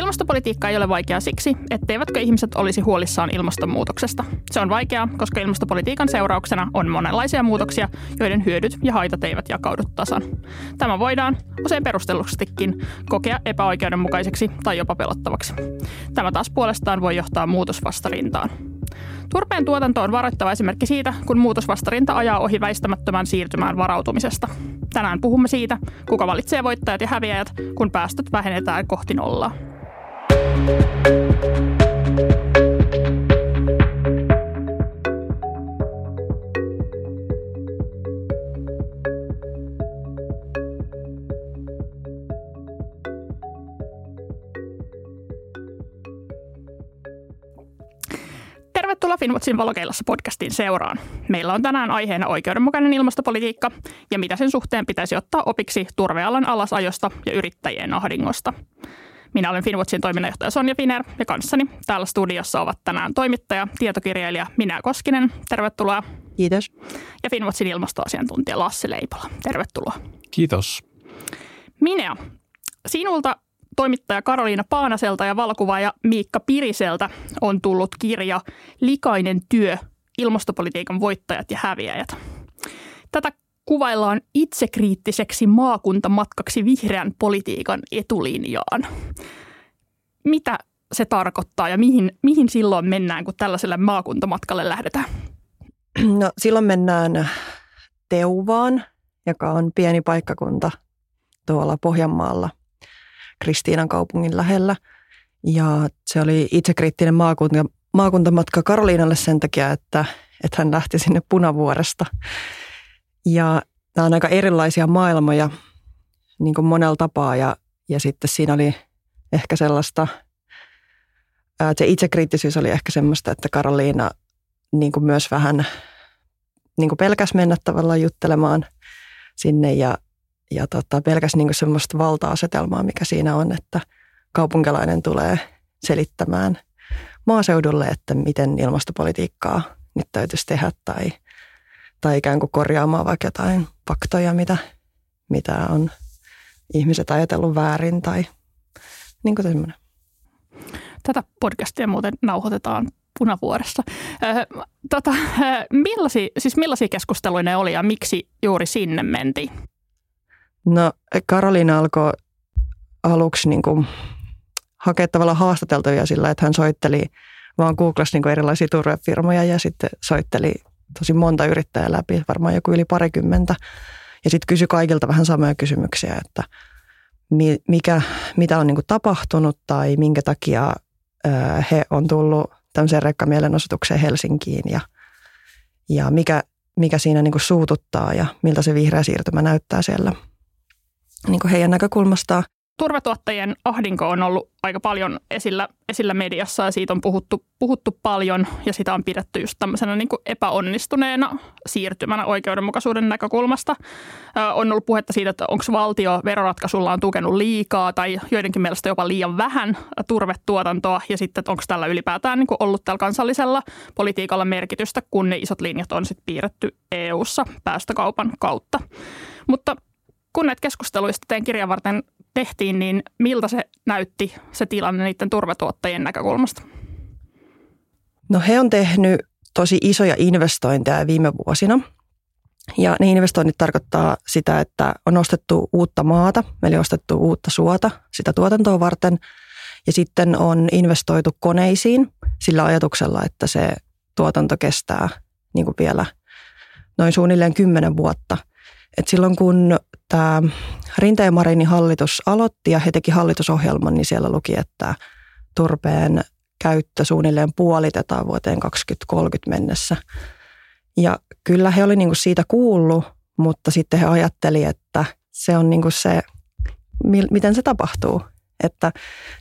Ilmastopolitiikka ei ole vaikeaa siksi, etteivätkö ihmiset olisi huolissaan ilmastonmuutoksesta. Se on vaikeaa, koska ilmastopolitiikan seurauksena on monenlaisia muutoksia, joiden hyödyt ja haitat eivät jakaudu tasan. Tämä voidaan, usein perustellustikin, kokea epäoikeudenmukaiseksi tai jopa pelottavaksi. Tämä taas puolestaan voi johtaa muutosvastarintaan. Turpeen tuotanto on varoittava esimerkki siitä, kun muutosvastarinta ajaa ohi väistämättömään siirtymään varautumisesta. Tänään puhumme siitä, kuka valitsee voittajat ja häviäjät, kun päästöt vähennetään kohti nollaa. Tervetuloa valokeilassa podcastin seuraan. Meillä on tänään aiheena oikeudenmukainen ilmastopolitiikka ja mitä sen suhteen pitäisi ottaa opiksi turvealan alasajosta ja yrittäjien ahdingosta. Minä olen Finwatchin toiminnanjohtaja Sonja Finer ja kanssani täällä studiossa ovat tänään toimittaja, tietokirjailija Minä Koskinen. Tervetuloa. Kiitos. Ja Finwatchin ilmastoasiantuntija Lasse Leipola. Tervetuloa. Kiitos. Minä, sinulta toimittaja Karoliina Paanaselta ja valokuvaaja Miikka Piriseltä on tullut kirja Likainen työ, ilmastopolitiikan voittajat ja häviäjät. Tätä kuvaillaan itsekriittiseksi maakuntamatkaksi vihreän politiikan etulinjaan. Mitä se tarkoittaa ja mihin, mihin silloin mennään, kun tällaiselle maakuntamatkalle lähdetään? No silloin mennään Teuvaan, joka on pieni paikkakunta tuolla Pohjanmaalla Kristiinan kaupungin lähellä. Ja se oli itsekriittinen maakunta, maakuntamatka Karoliinalle sen takia, että, että hän lähti sinne Punavuoresta. Ja nämä on aika erilaisia maailmoja niin kuin monella tapaa. Ja, ja sitten siinä oli ehkä sellaista, että se itsekriittisyys oli ehkä semmoista, että Karoliina niin kuin myös vähän niin kuin pelkäs mennä tavallaan juttelemaan sinne ja, ja tota, pelkäs niin kuin semmoista valta-asetelmaa, mikä siinä on, että kaupunkilainen tulee selittämään maaseudulle, että miten ilmastopolitiikkaa nyt täytyisi tehdä tai, tai ikään kuin korjaamaan vaikka jotain faktoja, mitä, mitä on ihmiset ajatellut väärin tai niin kuin semmoinen. Tätä podcastia muuten nauhoitetaan punavuoressa. tota, millaisia, siis millaisia keskusteluja ne oli ja miksi juuri sinne mentiin? No Karoliina alkoi aluksi niin kuin hakea tavallaan haastateltavia sillä, että hän soitteli vaan Googlassa niin erilaisia turvefirmoja ja sitten soitteli tosi monta yrittäjää läpi, varmaan joku yli parikymmentä. Ja sitten kysyi kaikilta vähän samoja kysymyksiä, että mikä, mitä on niin kuin tapahtunut tai minkä takia he on tullut tämmöiseen rekkamielenosoitukseen Helsinkiin ja, ja mikä, mikä siinä niin kuin suututtaa ja miltä se vihreä siirtymä näyttää siellä niin kuin heidän näkökulmastaan turvetuottajien ahdinko on ollut aika paljon esillä, esillä mediassa ja siitä on puhuttu, puhuttu paljon ja sitä on pidetty just tämmöisenä niin kuin epäonnistuneena siirtymänä oikeudenmukaisuuden näkökulmasta. On ollut puhetta siitä, että onko valtio veroratkaisullaan tukenut liikaa tai joidenkin mielestä jopa liian vähän turvetuotantoa ja sitten, että onko tällä ylipäätään niin kuin ollut tällä kansallisella politiikalla merkitystä, kun ne isot linjat on sitten piirretty EU-ssa päästökaupan kautta. Mutta kun näitä keskusteluista teen kirjan varten tehtiin, niin miltä se näytti se tilanne niiden turvetuottajien näkökulmasta? No he on tehnyt tosi isoja investointeja viime vuosina. Ja ne investoinnit tarkoittaa sitä, että on ostettu uutta maata, eli ostettu uutta suota sitä tuotantoa varten. Ja sitten on investoitu koneisiin sillä ajatuksella, että se tuotanto kestää niin kuin vielä noin suunnilleen kymmenen vuotta. Et silloin kun tämä Rinteen Marinin hallitus aloitti ja he teki hallitusohjelman, niin siellä luki, että turpeen käyttö suunnilleen puolitetaan vuoteen 2030 mennessä. Ja kyllä he oli niinku siitä kuullut, mutta sitten he ajatteli, että se on niinku se, miten se tapahtuu. Että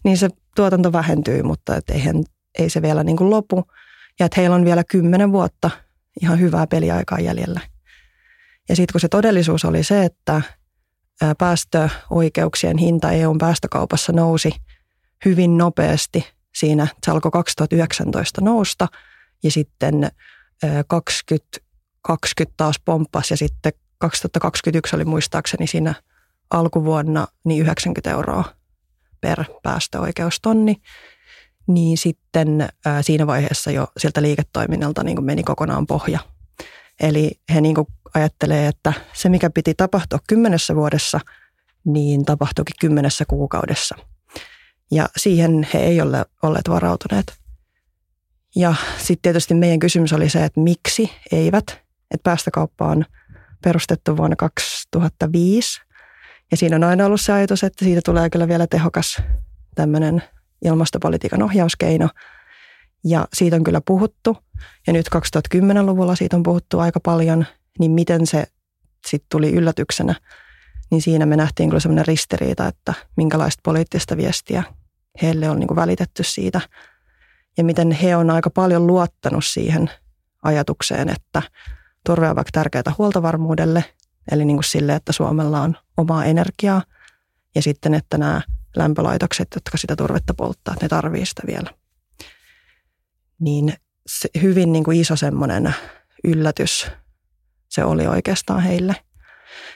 niin se tuotanto vähentyy, mutta et eihän, ei se vielä niinku lopu. Ja että heillä on vielä kymmenen vuotta ihan hyvää peliaikaa jäljellä. Ja sitten kun se todellisuus oli se, että päästöoikeuksien hinta EUn päästökaupassa nousi hyvin nopeasti. Siinä se alkoi 2019 nousta ja sitten 2020 taas pomppasi ja sitten 2021 oli muistaakseni siinä alkuvuonna niin 90 euroa per päästöoikeustonni, niin sitten siinä vaiheessa jo sieltä liiketoiminnalta niin meni kokonaan pohja. Eli he niin ajattelee, että se mikä piti tapahtua kymmenessä vuodessa, niin tapahtuikin kymmenessä kuukaudessa. Ja siihen he ei ole olleet varautuneet. Ja sitten tietysti meidän kysymys oli se, että miksi eivät. Että päästökauppa on perustettu vuonna 2005. Ja siinä on aina ollut se ajatus, että siitä tulee kyllä vielä tehokas tämmöinen ilmastopolitiikan ohjauskeino. Ja siitä on kyllä puhuttu. Ja nyt 2010-luvulla siitä on puhuttu aika paljon. Niin miten se sitten tuli yllätyksenä, niin siinä me nähtiin kyllä semmoinen ristiriita, että minkälaista poliittista viestiä heille on niin kuin välitetty siitä. Ja miten he on aika paljon luottanut siihen ajatukseen, että turve on vaikka tärkeää huoltovarmuudelle, eli niin kuin sille, että Suomella on omaa energiaa, ja sitten, että nämä lämpölaitokset, jotka sitä turvetta polttaa, ne tarvii sitä vielä. Niin se hyvin niin kuin iso semmoinen yllätys se oli oikeastaan heille.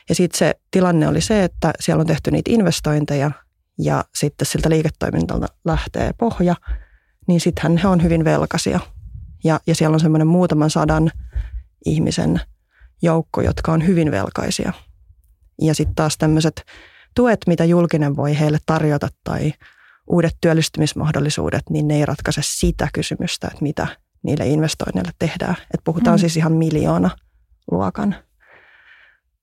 Ja sitten se tilanne oli se, että siellä on tehty niitä investointeja ja sitten siltä liiketoiminnalta lähtee pohja, niin sittenhän he on hyvin velkaisia. Ja, ja siellä on semmoinen muutaman sadan ihmisen joukko, jotka on hyvin velkaisia. Ja sitten taas tämmöiset tuet, mitä julkinen voi heille tarjota tai uudet työllistymismahdollisuudet, niin ne ei ratkaise sitä kysymystä, että mitä niille investoinneille tehdään. Et puhutaan mm. siis ihan miljoona luokan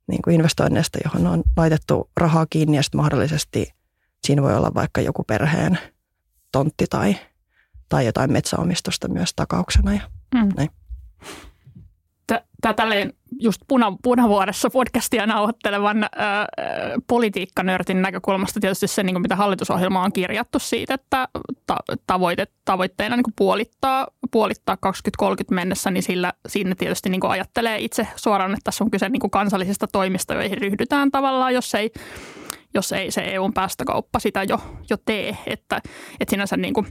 niin kuin investoinneista, johon on laitettu rahaa kiinni ja sitten mahdollisesti siinä voi olla vaikka joku perheen tontti tai, tai jotain metsäomistusta myös takauksena. Ja mm. näin tämä tälleen just puna, punavuodessa podcastia nauhoittelevan ää, politiikkanörtin näkökulmasta tietysti se, niin kuin mitä hallitusohjelma on kirjattu siitä, että ta, tavoite, tavoitteena niin kuin puolittaa, puolittaa 2030 mennessä, niin sillä, siinä tietysti niin kuin ajattelee itse suoraan, että tässä on kyse niin kuin kansallisista toimista, joihin ryhdytään tavallaan, jos ei, jos ei se EUn päästökauppa sitä jo, jo tee, että, että sinänsä niin kuin,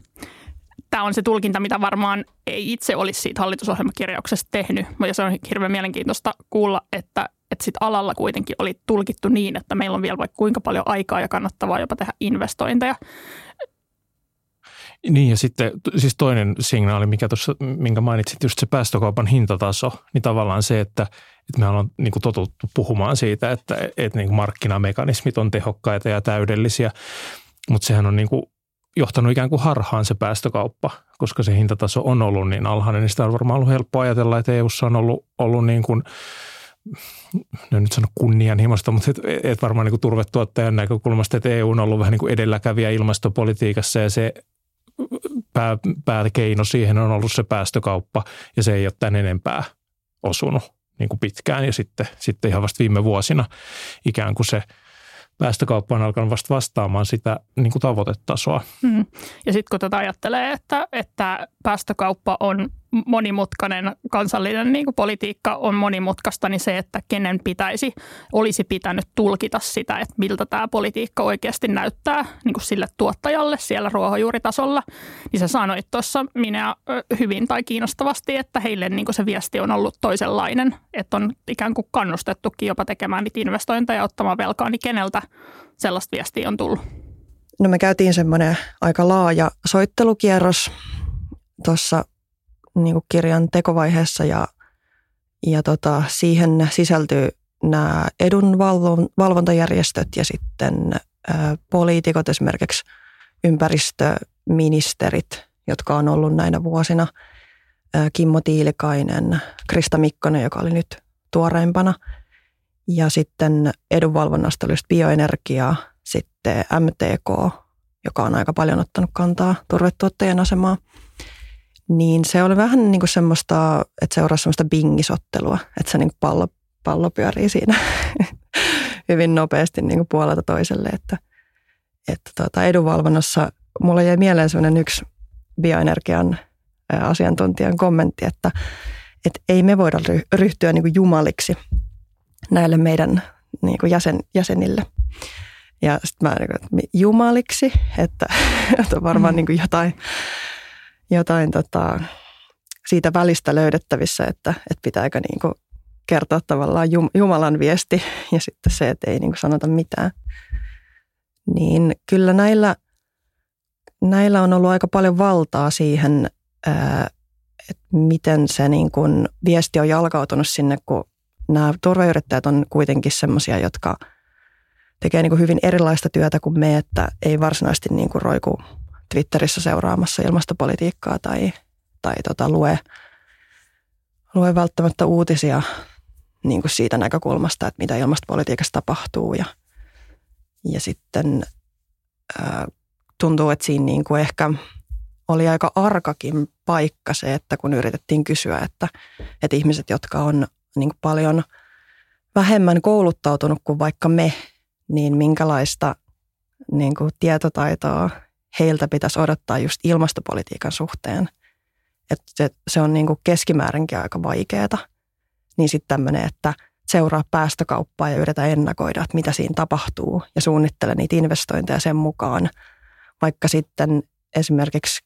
tämä on se tulkinta, mitä varmaan ei itse olisi siitä hallitusohjelmakirjauksesta tehnyt. Ja se on hirveän mielenkiintoista kuulla, että, että sit alalla kuitenkin oli tulkittu niin, että meillä on vielä vaikka kuinka paljon aikaa ja kannattavaa jopa tehdä investointeja. Niin ja sitten siis toinen signaali, mikä tuossa, minkä mainitsit, just se päästökaupan hintataso, niin tavallaan se, että, että me ollaan niin kuin totuttu puhumaan siitä, että, että niin kuin markkinamekanismit on tehokkaita ja täydellisiä, mutta sehän on niin kuin johtanut ikään kuin harhaan se päästökauppa, koska se hintataso on ollut niin alhainen, niin sitä on varmaan ollut helppo ajatella, että EUssa on ollut, ollut niin kuin, no nyt sano kunnianhimoista, mutta et, et varmaan niin kuin turvetuottajan näkökulmasta, että EU on ollut vähän niin kuin edelläkävijä ilmastopolitiikassa ja se pää, pääkeino siihen on ollut se päästökauppa ja se ei ole tämän enempää osunut niin kuin pitkään ja sitten, sitten ihan vasta viime vuosina ikään kuin se – päästökauppa on alkanut vasta vastaamaan sitä niin kuin tavoitetasoa. Mm. Ja sitten kun tätä ajattelee, että, että päästökauppa on monimutkainen kansallinen niin kuin politiikka on monimutkaista, niin se, että kenen pitäisi, olisi pitänyt tulkita sitä, että miltä tämä politiikka oikeasti näyttää niin kuin sille tuottajalle siellä ruohonjuuritasolla, niin se sanoi tuossa minä hyvin tai kiinnostavasti, että heille niin kuin se viesti on ollut toisenlainen, että on ikään kuin kannustettukin jopa tekemään niitä investointeja ja ottamaan velkaa, niin keneltä sellaista viestiä on tullut? No me käytiin semmoinen aika laaja soittelukierros tuossa niin kuin kirjan tekovaiheessa ja, ja tota, siihen sisältyy nämä edunvalvontajärjestöt ja sitten ä, poliitikot, esimerkiksi ympäristöministerit, jotka on ollut näinä vuosina. Ä, Kimmo Tiilikainen, Krista Mikkonen, joka oli nyt tuoreimpana. Ja sitten edunvalvonnasta oli bioenergiaa, sitten MTK, joka on aika paljon ottanut kantaa turvetuottajien asemaa – niin se oli vähän niin kuin semmoista, että seurasi semmoista bingisottelua, että se niin kuin pallo, pallo pyörii siinä hyvin nopeasti niin kuin puolelta toiselle, että, että tuota, edunvalvonnassa mulla jäi mieleen semmoinen yksi bioenergian asiantuntijan kommentti, että, että ei me voida ryhtyä niin kuin jumaliksi näille meidän niin kuin jäsen, jäsenille. Ja sitten mä niin kuin, että jumaliksi, että, että varmaan mm. niin kuin jotain jotain tota, siitä välistä löydettävissä, että, että pitääkö niin kuin kertoa tavallaan Jumalan viesti ja sitten se, että ei niin kuin sanota mitään. Niin kyllä näillä näillä on ollut aika paljon valtaa siihen, että miten se niin kuin viesti on jalkautunut sinne, kun nämä turvayrittäjät on kuitenkin semmoisia, jotka tekee niin kuin hyvin erilaista työtä kuin me, että ei varsinaisesti niin kuin roiku Twitterissä seuraamassa ilmastopolitiikkaa tai, tai tota, lue, lue välttämättä uutisia niin kuin siitä näkökulmasta, että mitä ilmastopolitiikassa tapahtuu. Ja, ja sitten ää, tuntuu, että siinä niin kuin ehkä oli aika arkakin paikka se, että kun yritettiin kysyä, että, että ihmiset, jotka on niin kuin paljon vähemmän kouluttautunut kuin vaikka me, niin minkälaista niin kuin tietotaitoa heiltä pitäisi odottaa just ilmastopolitiikan suhteen. Että se, se on niin kuin keskimäärinkin aika vaikeaa. Niin sitten tämmöinen, että seuraa päästökauppaa ja yritä ennakoida, että mitä siinä tapahtuu ja suunnittele niitä investointeja sen mukaan. Vaikka sitten esimerkiksi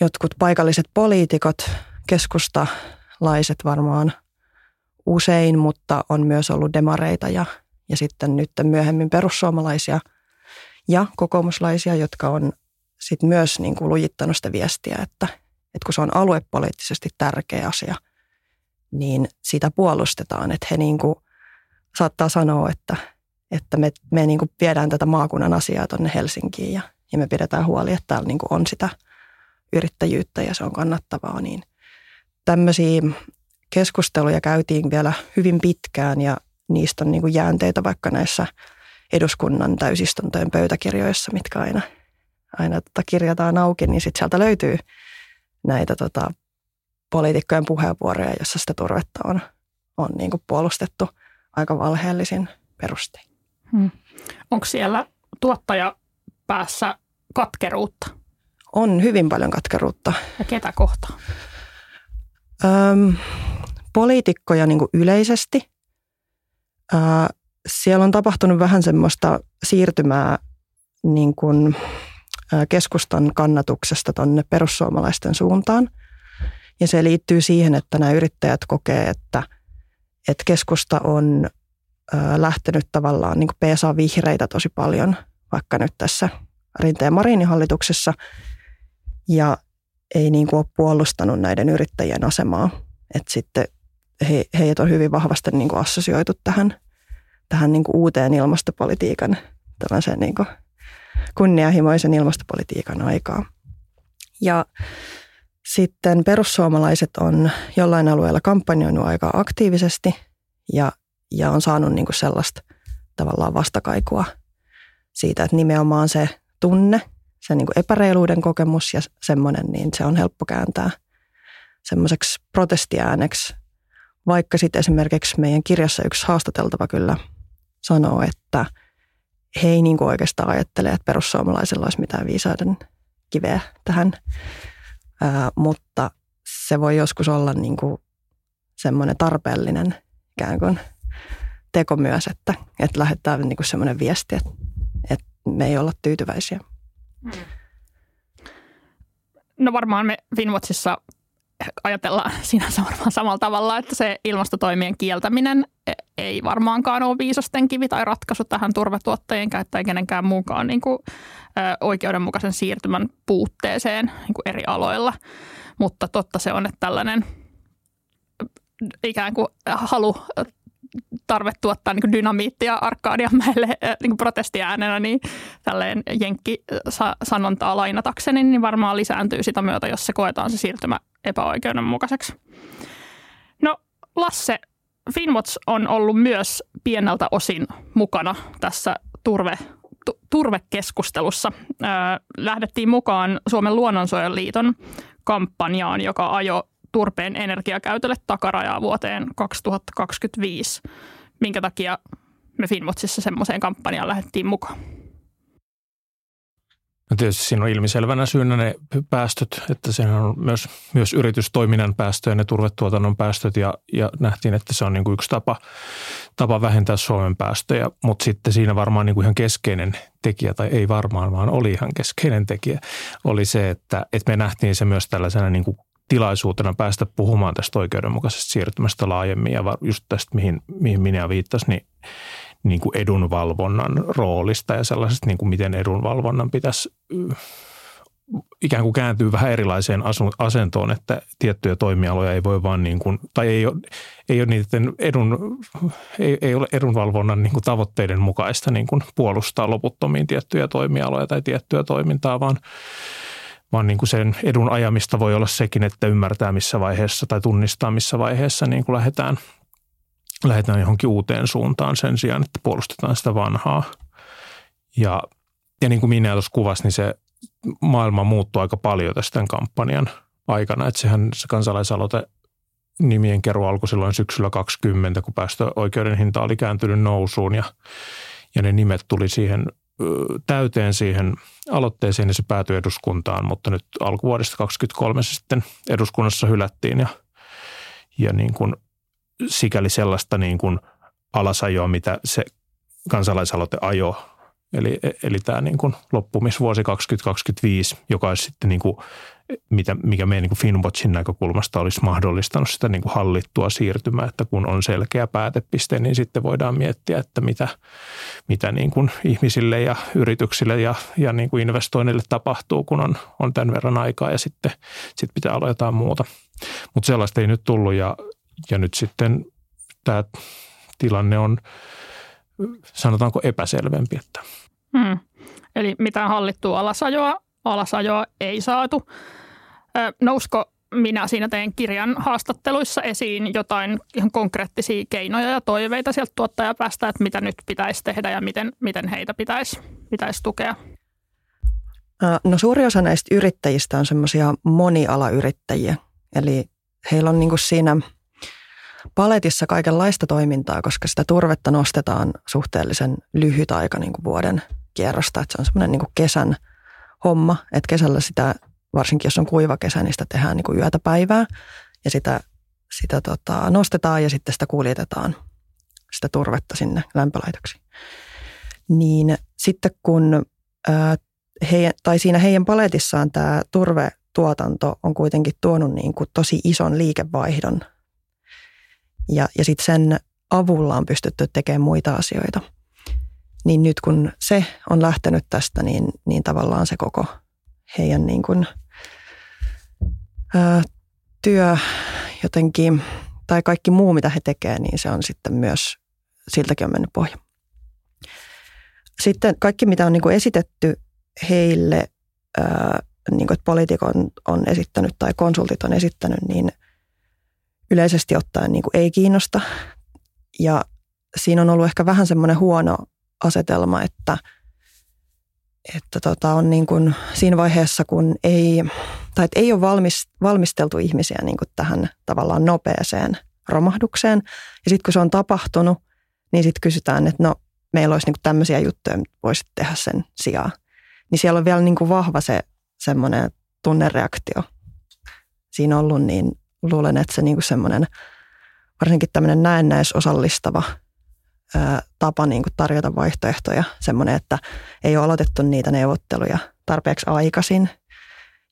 jotkut paikalliset poliitikot, keskustalaiset varmaan usein, mutta on myös ollut demareita ja, ja sitten nyt myöhemmin perussuomalaisia – ja kokoomuslaisia, jotka on sit myös niin kuin lujittanut sitä viestiä, että, että kun se on aluepoliittisesti tärkeä asia, niin sitä puolustetaan. Että he niin kuin saattaa sanoa, että, että me, me niin kuin viedään tätä maakunnan asiaa tuonne Helsinkiin ja, ja me pidetään huoli, että täällä niin kuin on sitä yrittäjyyttä ja se on kannattavaa. Niin tämmöisiä keskusteluja käytiin vielä hyvin pitkään ja niistä on niin kuin jäänteitä vaikka näissä – eduskunnan täysistuntojen pöytäkirjoissa, mitkä aina, aina tota kirjataan auki, niin sitten sieltä löytyy näitä tota, poliitikkojen puheenvuoroja, jossa sitä turvetta on, on niin kuin puolustettu aika valheellisin perustein. Hmm. Onko siellä tuottaja päässä katkeruutta? On hyvin paljon katkeruutta. Ja ketä kohtaa? Öm, poliitikkoja niin kuin yleisesti. Ö, siellä on tapahtunut vähän semmoista siirtymää niin kuin keskustan kannatuksesta tuonne perussuomalaisten suuntaan. Ja se liittyy siihen, että nämä yrittäjät kokee, että, että keskusta on lähtenyt tavallaan niin kuin peesaa vihreitä tosi paljon, vaikka nyt tässä Rinteen Marinin hallituksessa, ja ei niin kuin ole puolustanut näiden yrittäjien asemaa. Että sitten he, heitä on hyvin vahvasti niin kuin assosioitu tähän tähän niin kuin uuteen ilmastopolitiikan, tällaisen niin kuin kunnianhimoisen ilmastopolitiikan aikaa. Ja sitten perussuomalaiset on jollain alueella kampanjoinut aika aktiivisesti ja, ja on saanut niin kuin sellaista tavallaan vastakaikua siitä, että nimenomaan se tunne, se niin kuin epäreiluuden kokemus ja semmoinen, niin se on helppo kääntää semmoiseksi protestiääneksi. Vaikka sitten esimerkiksi meidän kirjassa yksi haastateltava kyllä sanoo, että he ei niin kuin oikeastaan ajattele, että perussuomalaisilla olisi mitään viisauden kiveä tähän, Ää, mutta se voi joskus olla niin kuin semmoinen tarpeellinen ikään kuin teko myös, että, että lähettää niin kuin semmoinen viesti, että, että me ei olla tyytyväisiä. No varmaan me Finwatchissa ajatellaan sinänsä varmaan samalla tavalla, että se ilmastotoimien kieltäminen ei varmaankaan ole viisasten kivi tai ratkaisu tähän turvetuottajien käyttäjien kenenkään mukaan niin kuin, oikeudenmukaisen siirtymän puutteeseen niin kuin eri aloilla. Mutta totta se on, että tällainen ikään kuin halu tarve tuottaa niin dynamiittia Arkadianmäelle niin protestiäänenä, niin tälleen jenkki-sanontaa lainatakseni, niin varmaan lisääntyy sitä myötä, jos se koetaan se siirtymä epäoikeudenmukaiseksi. No Lasse, Finwatch on ollut myös pieneltä osin mukana tässä turve, tu, turvekeskustelussa. Lähdettiin mukaan Suomen luonnonsuojeluliiton kampanjaan, joka ajoi turpeen energiakäytölle takarajaa vuoteen 2025. Minkä takia me Finwatchissa semmoiseen kampanjaan lähdettiin mukaan? No tietysti siinä on ilmiselvänä syynä ne päästöt, että sehän on myös, myös yritystoiminnan päästöjä, ne turvetuotannon päästöt ja, ja nähtiin, että se on niin kuin yksi tapa, tapa vähentää Suomen päästöjä. Mutta sitten siinä varmaan niin kuin ihan keskeinen tekijä, tai ei varmaan, vaan oli ihan keskeinen tekijä, oli se, että, että me nähtiin se myös tällaisena niin kuin tilaisuutena päästä puhumaan tästä oikeudenmukaisesta siirtymästä laajemmin ja just tästä, mihin, mihin minä viittasin, niin niin kuin edunvalvonnan roolista ja sellaisesta, niin kuin miten edunvalvonnan pitäisi ikään kuin kääntyy vähän erilaiseen asentoon, että tiettyjä toimialoja ei voi vaan niin kuin, tai ei ole, ei ole niiden edun, ei, ei ole edunvalvonnan niin kuin tavoitteiden mukaista niin kuin puolustaa loputtomiin tiettyjä toimialoja tai tiettyä toimintaa, vaan, vaan niin kuin sen edun ajamista voi olla sekin, että ymmärtää missä vaiheessa tai tunnistaa missä vaiheessa niin kuin lähdetään, lähdetään johonkin uuteen suuntaan sen sijaan, että puolustetaan sitä vanhaa. Ja, ja niin kuin minä tuossa kuvasi, niin se maailma muuttui aika paljon tästä kampanjan aikana. Että sehän se kansalaisaloite nimien keruu alkoi silloin syksyllä 20, kun päästöoikeuden hinta oli kääntynyt nousuun ja, ja ne nimet tuli siihen täyteen siihen aloitteeseen ja se päätyi eduskuntaan, mutta nyt alkuvuodesta 2023 se sitten eduskunnassa hylättiin ja, ja niin kuin sikäli sellaista niin kuin alasajoa, mitä se kansalaisaloite ajoi Eli, eli tämä niin kuin loppumisvuosi 2025, joka olisi sitten niin kuin, mitä, mikä meidän niin kuin Finwatchin näkökulmasta olisi mahdollistanut sitä niin kuin hallittua siirtymää, että kun on selkeä päätepiste, niin sitten voidaan miettiä, että mitä, mitä niin kuin ihmisille ja yrityksille ja, ja niin kuin investoinnille tapahtuu, kun on, on tämän verran aikaa ja sitten, sitten pitää olla jotain muuta. Mutta sellaista ei nyt tullut ja, ja nyt sitten tämä tilanne on – sanotaanko epäselvempi. Että. Hmm. Eli mitään hallittua alasajoa, alasajoa ei saatu. Ö, nousko minä siinä teidän kirjan haastatteluissa esiin jotain ihan konkreettisia keinoja ja toiveita sieltä tuottajapäästä, että mitä nyt pitäisi tehdä ja miten, miten heitä pitäisi, pitäisi tukea? No suuri osa näistä yrittäjistä on semmoisia monialayrittäjiä. Eli heillä on niin kuin siinä – paletissa kaikenlaista toimintaa, koska sitä turvetta nostetaan suhteellisen lyhyt aika niin kuin vuoden kierrosta. Että se on semmoinen niin kesän homma, että kesällä sitä, varsinkin jos on kuiva kesä, niin sitä tehdään niin kuin yötä päivää ja sitä, sitä tota, nostetaan ja sitten sitä kuljetetaan sitä turvetta sinne lämpölaitoksiin. Niin sitten kun ää, heidän, tai siinä heidän paletissaan tämä turvetuotanto on kuitenkin tuonut niin kuin tosi ison liikevaihdon ja, ja sitten sen avulla on pystytty tekemään muita asioita. Niin nyt kun se on lähtenyt tästä, niin, niin tavallaan se koko heidän niin kuin, ää, työ jotenkin, tai kaikki muu mitä he tekevät, niin se on sitten myös, siltäkin on mennyt pohja. Sitten kaikki mitä on niin kuin esitetty heille, ää, niin kuin, että poliitikon on esittänyt tai konsultit on esittänyt, niin – yleisesti ottaen niin kuin ei kiinnosta. Ja siinä on ollut ehkä vähän semmoinen huono asetelma, että, että tota on niin kuin siinä vaiheessa, kun ei, tai että ei ole valmis, valmisteltu ihmisiä niin kuin tähän tavallaan nopeeseen romahdukseen. Ja sitten kun se on tapahtunut, niin sitten kysytään, että no meillä olisi niin kuin tämmöisiä juttuja, mitä voisit tehdä sen sijaan. Niin siellä on vielä niin kuin vahva se semmoinen tunnereaktio siinä ollut, niin luulen, että se niinku semmoinen, varsinkin tämmöinen näennäisosallistava tapa niinku tarjota vaihtoehtoja, semmoinen, että ei ole aloitettu niitä neuvotteluja tarpeeksi aikaisin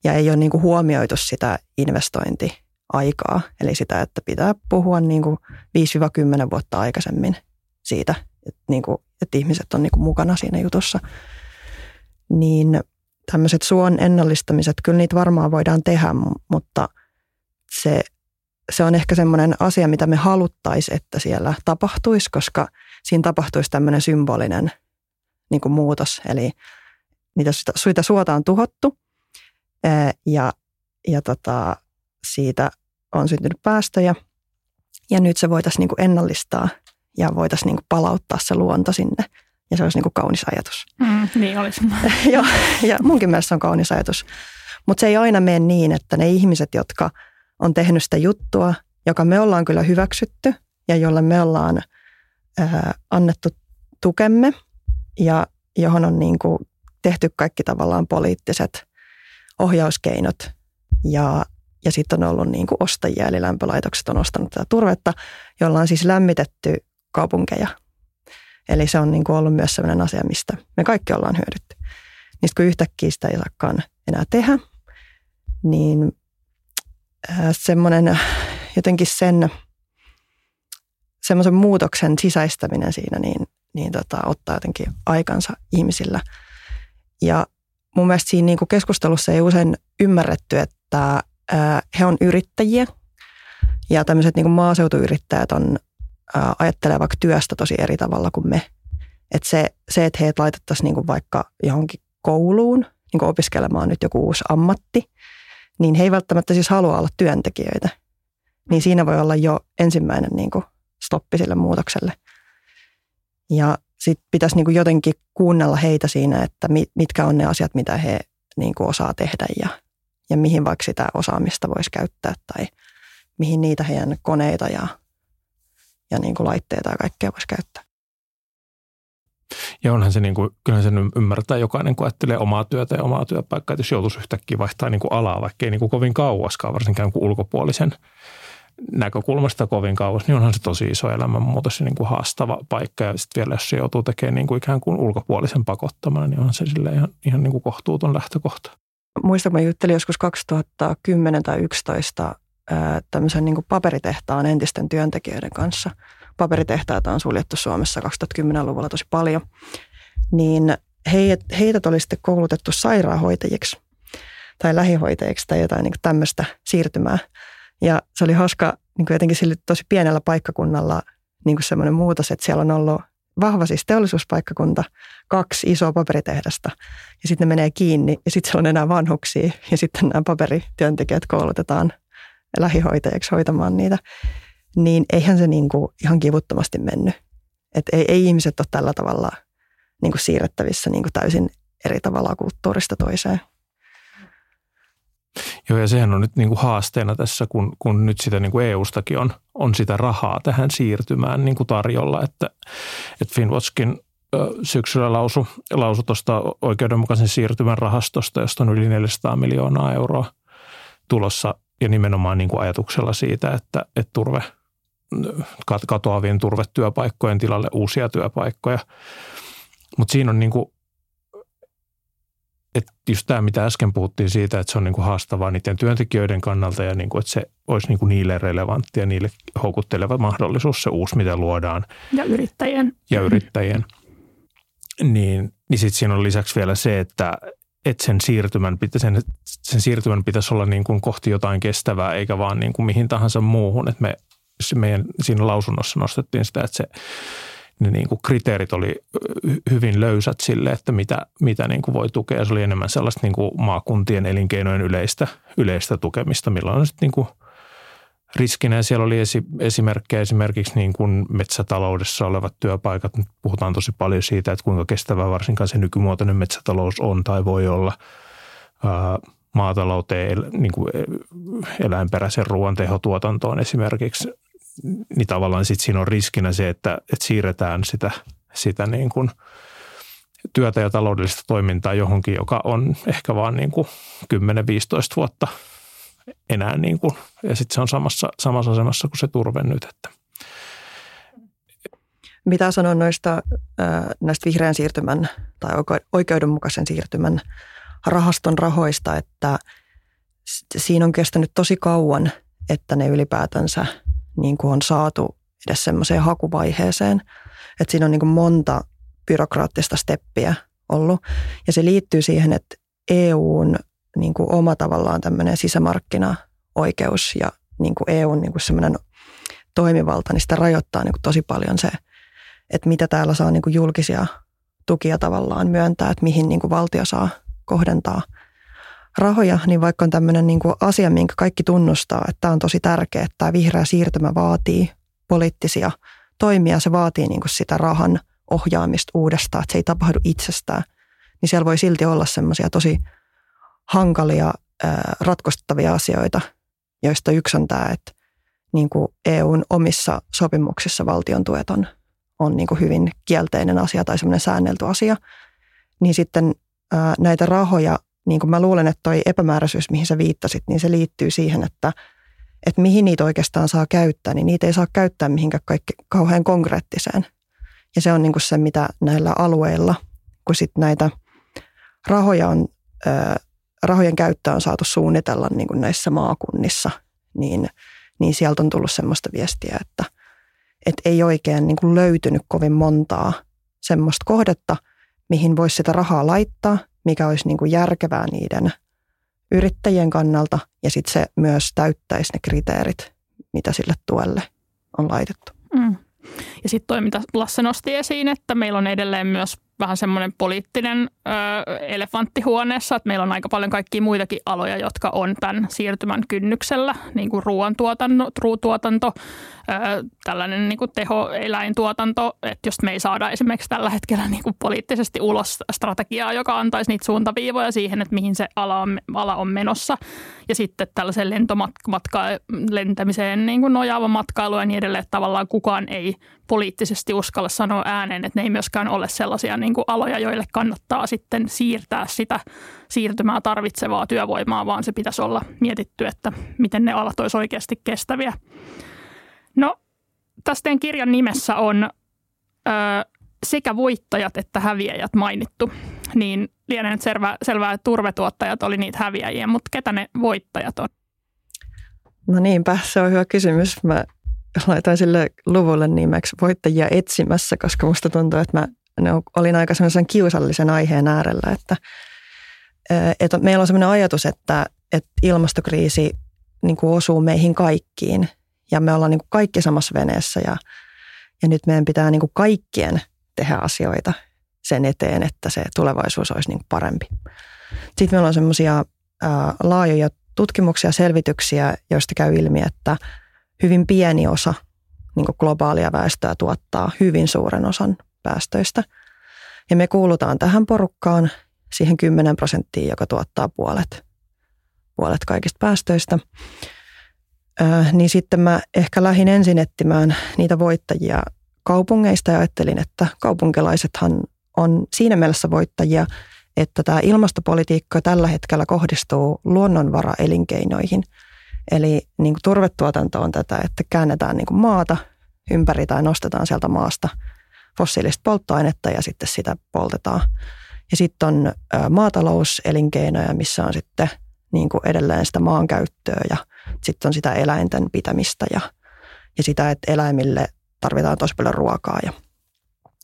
ja ei ole niinku huomioitu sitä investointiaikaa, eli sitä, että pitää puhua niinku 5-10 vuotta aikaisemmin siitä, että, niinku, että ihmiset on niinku mukana siinä jutussa, niin tämmöiset suon ennallistamiset, kyllä niitä varmaan voidaan tehdä, mutta – se, se on ehkä semmoinen asia, mitä me haluttaisiin, että siellä tapahtuisi, koska siinä tapahtuisi tämmöinen symbolinen niin kuin muutos. Eli niitä suita suota on tuhottu ja, ja tota, siitä on syntynyt päästöjä. Ja nyt se voitaisiin niin kuin ennallistaa ja voitaisiin niin kuin palauttaa se luonto sinne. Ja se olisi niin kuin kaunis ajatus. Mm, niin olisi. ja, ja munkin mielestä se on kaunis ajatus. Mutta se ei aina mene niin, että ne ihmiset, jotka – on tehnyt sitä juttua, joka me ollaan kyllä hyväksytty ja jolle me ollaan ää, annettu tukemme ja johon on niin kuin tehty kaikki tavallaan poliittiset ohjauskeinot ja, ja sitten on ollut niin kuin ostajia, eli lämpölaitokset on ostanut tätä turvetta, jolla on siis lämmitetty kaupunkeja. Eli se on niin kuin ollut myös sellainen asia, mistä me kaikki ollaan hyödytty. Niin kun yhtäkkiä sitä ei saakaan enää tehdä, niin semmoinen jotenkin sen semmoisen muutoksen sisäistäminen siinä niin, niin tota, ottaa jotenkin aikansa ihmisillä. Ja mun mielestä siinä niin kuin keskustelussa ei usein ymmärretty, että he on yrittäjiä ja tämmöiset niin kuin maaseutuyrittäjät on, ajattelee vaikka työstä tosi eri tavalla kuin me. Että se, se, että heitä laitettaisiin niin vaikka johonkin kouluun niin kuin opiskelemaan nyt joku uusi ammatti, niin he ei välttämättä siis halua olla työntekijöitä. Niin siinä voi olla jo ensimmäinen niin kuin stoppi sille muutokselle. Ja sitten pitäisi niin kuin jotenkin kuunnella heitä siinä, että mitkä on ne asiat, mitä he niin kuin osaa tehdä ja, ja mihin vaikka sitä osaamista voisi käyttää tai mihin niitä heidän koneita ja, ja niin kuin laitteita ja kaikkea voisi käyttää. Ja onhan se, niin kuin, kyllä sen ymmärtää jokainen, kun ajattelee omaa työtä ja omaa työpaikkaa, että jos joutuisi yhtäkkiä vaihtaa niin kuin alaa, vaikka ei niin kuin kovin kauaskaan, varsinkaan kuin ulkopuolisen näkökulmasta kovin kauas, niin onhan se tosi iso elämänmuutos ja niin kuin haastava paikka. Ja sitten vielä, jos se joutuu tekemään niin kuin ikään kuin ulkopuolisen pakottamana, niin onhan se sille ihan, ihan niin kuin kohtuuton lähtökohta. Muistan, kun mä juttelin joskus 2010 tai 2011 tämmöisen niin kuin paperitehtaan entisten työntekijöiden kanssa. Paperitehtaita on suljettu Suomessa 2010-luvulla tosi paljon. Niin heidät oli sitten koulutettu sairaanhoitajiksi tai lähihoitajiksi tai jotain niin tämmöistä siirtymää. Ja se oli hauska niin jotenkin sille tosi pienellä paikkakunnalla niin semmoinen muutos, että siellä on ollut vahva siis teollisuuspaikkakunta, kaksi isoa paperitehdasta ja sitten ne menee kiinni ja sitten siellä on enää vanhuksia ja sitten nämä paperityöntekijät koulutetaan lähihoitajiksi hoitamaan niitä. Niin eihän se niin kuin ihan kivuttomasti mennyt. Että ei, ei ihmiset ole tällä tavalla niin kuin siirrettävissä niin kuin täysin eri tavalla kulttuurista toiseen. Joo, ja sehän on nyt niin kuin haasteena tässä, kun, kun nyt sitä niin kuin EU-stakin on, on sitä rahaa tähän siirtymään niin kuin tarjolla, että, että Finwatchkin syksyllä lausu, lausu tuosta oikeudenmukaisen siirtymän rahastosta, josta on yli 400 miljoonaa euroa tulossa ja nimenomaan niin kuin ajatuksella siitä, että, että turve, katoavien turvetyöpaikkojen tilalle uusia työpaikkoja. Mutta siinä on niin kuin että just tämä, mitä äsken puhuttiin siitä, että se on niin kuin haastavaa niiden työntekijöiden kannalta ja niin kuin, että se olisi niin kuin niille relevantti ja niille houkutteleva mahdollisuus se uusi, mitä luodaan. Ja yrittäjien. Ja yrittäjien. Niin, niin sitten siinä on lisäksi vielä se, että, että sen siirtymän, pitä, sen, sen siirtymän pitäisi olla niin kuin kohti jotain kestävää, eikä vaan niin kuin mihin tahansa muuhun. Että me meidän siinä lausunnossa nostettiin sitä, että se ne niin kuin kriteerit oli hyvin löysät sille, että mitä, mitä niin kuin voi tukea. Se oli enemmän sellaista niin kuin maakuntien elinkeinojen yleistä, yleistä tukemista, millä on sitten niin kuin riskinä. Siellä oli esi, esimerkkejä esimerkiksi niin kuin metsätaloudessa olevat työpaikat. Nyt puhutaan tosi paljon siitä, että kuinka kestävä varsinkaan se nykymuotoinen metsätalous on tai voi olla. maatalouteen, niin kuin eläinperäisen ruoan tehotuotantoon esimerkiksi niin tavallaan sit siinä on riskinä se, että, että siirretään sitä, sitä niin kuin työtä ja taloudellista toimintaa johonkin, joka on ehkä vaan niin kuin 10-15 vuotta enää niin kuin, ja sitten se on samassa, samassa asemassa kuin se turve nyt. Että. Mitä sanon noista näistä vihreän siirtymän tai oikeudenmukaisen siirtymän rahaston rahoista, että siinä on kestänyt tosi kauan, että ne ylipäätänsä – niin kuin on saatu edes semmoiseen hakuvaiheeseen. Että siinä on niin kuin monta byrokraattista steppiä ollut. Ja se liittyy siihen, että EUn niin kuin oma tavallaan tämmöinen sisämarkkinaoikeus ja niin kuin EUn niin kuin semmoinen toimivalta, niin sitä rajoittaa niin kuin tosi paljon se, että mitä täällä saa niin kuin julkisia tukia tavallaan myöntää, että mihin niin kuin valtio saa kohdentaa – rahoja, niin vaikka on tämmöinen niin kuin asia, minkä kaikki tunnustaa, että tämä on tosi tärkeä, että tämä vihreä siirtymä vaatii poliittisia toimia, se vaatii niin kuin sitä rahan ohjaamista uudestaan, että se ei tapahdu itsestään, niin siellä voi silti olla semmoisia tosi hankalia, ratkostavia asioita, joista yksi on tämä, että niin kuin EUn omissa sopimuksissa valtion tuet on, on niin kuin hyvin kielteinen asia tai semmoinen säännelty asia, niin sitten näitä rahoja niin kuin mä luulen, että toi epämääräisyys, mihin sä viittasit, niin se liittyy siihen, että, että mihin niitä oikeastaan saa käyttää, niin niitä ei saa käyttää mihinkään kaikki kauhean konkreettiseen. Ja se on niin kuin se, mitä näillä alueilla, kun sitten näitä rahoja on, rahojen käyttöä on saatu suunnitella niin kuin näissä maakunnissa, niin, niin sieltä on tullut semmoista viestiä, että, että ei oikein niin kuin löytynyt kovin montaa semmoista kohdetta, mihin voisi sitä rahaa laittaa – mikä olisi niin kuin järkevää niiden yrittäjien kannalta ja sitten se myös täyttäisi ne kriteerit, mitä sille tuelle on laitettu. Mm. Ja sitten toi, mitä Lasse nosti esiin, että meillä on edelleen myös vähän semmoinen poliittinen ö, elefantti huoneessa, että meillä on aika paljon kaikkia muitakin aloja, jotka on tämän siirtymän kynnyksellä, niin kuin ruoantuotanto, ruutuotanto, tällainen niin kuin tehoeläintuotanto, että jos me ei saada esimerkiksi tällä hetkellä niin kuin poliittisesti ulos strategiaa, joka antaisi niitä suuntaviivoja siihen, että mihin se ala on, ala on menossa, ja sitten tällaisen lentomatka, lentämiseen niin kuin nojaava matkailu ja niin edelleen, että tavallaan kukaan ei poliittisesti uskalla sanoa ääneen, että ne ei myöskään ole sellaisia niin kuin aloja, joille kannattaa sitten siirtää sitä siirtymää tarvitsevaa työvoimaa, vaan se pitäisi olla mietitty, että miten ne alat olisi oikeasti kestäviä. No, tästä kirjan nimessä on ö, sekä voittajat että häviäjät mainittu, niin lienee nyt selvää, selvää, että turvetuottajat oli niitä häviäjiä, mutta ketä ne voittajat on? No niinpä, se on hyvä kysymys. Mä laitoin sille luvulle nimeksi voittajia etsimässä, koska musta tuntuu, että mä ne olin aika sellaisen kiusallisen aiheen äärellä, että, että meillä on sellainen ajatus, että, että ilmastokriisi niin kuin osuu meihin kaikkiin ja me ollaan niin kuin kaikki samassa veneessä ja, ja nyt meidän pitää niin kuin kaikkien tehdä asioita sen eteen, että se tulevaisuus olisi niin kuin parempi. Sitten meillä on semmoisia laajoja tutkimuksia selvityksiä, joista käy ilmi, että hyvin pieni osa niin kuin globaalia väestöä tuottaa hyvin suuren osan päästöistä. Ja me kuulutaan tähän porukkaan, siihen 10 prosenttiin, joka tuottaa puolet, puolet kaikista päästöistä. Niin sitten mä ehkä lähdin ensin etsimään niitä voittajia kaupungeista ja ajattelin, että kaupunkilaisethan on siinä mielessä voittajia, että tämä ilmastopolitiikka tällä hetkellä kohdistuu luonnonvaraelinkeinoihin. Eli niin kuin turvetuotanto on tätä, että käännetään niin kuin maata ympäri tai nostetaan sieltä maasta fossiilista polttoainetta ja sitten sitä poltetaan. Ja sitten on maatalouselinkeinoja, missä on sitten niin kuin edelleen sitä maankäyttöä ja sitten on sitä eläinten pitämistä ja, ja sitä, että eläimille tarvitaan tosi paljon ruokaa ja,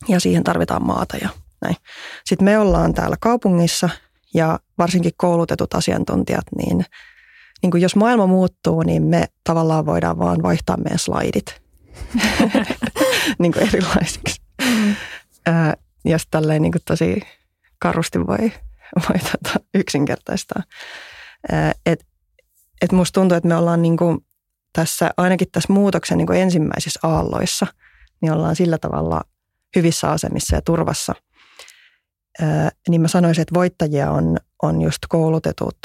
ja siihen tarvitaan maata ja näin. Sitten me ollaan täällä kaupungissa ja varsinkin koulutetut asiantuntijat, niin, niin kuin jos maailma muuttuu, niin me tavallaan voidaan vaan vaihtaa meidän slaidit niin kuin erilaisiksi. Mm. Ää, jos tälleen niin kuin tosi karusti voi, voi tota, yksinkertaistaa. Että et musta tuntuu, että me ollaan niin kuin tässä, ainakin tässä muutoksen niin kuin ensimmäisissä aalloissa, niin ollaan sillä tavalla hyvissä asemissa ja turvassa. Ää, niin mä sanoisin, että voittajia on, on just koulutetut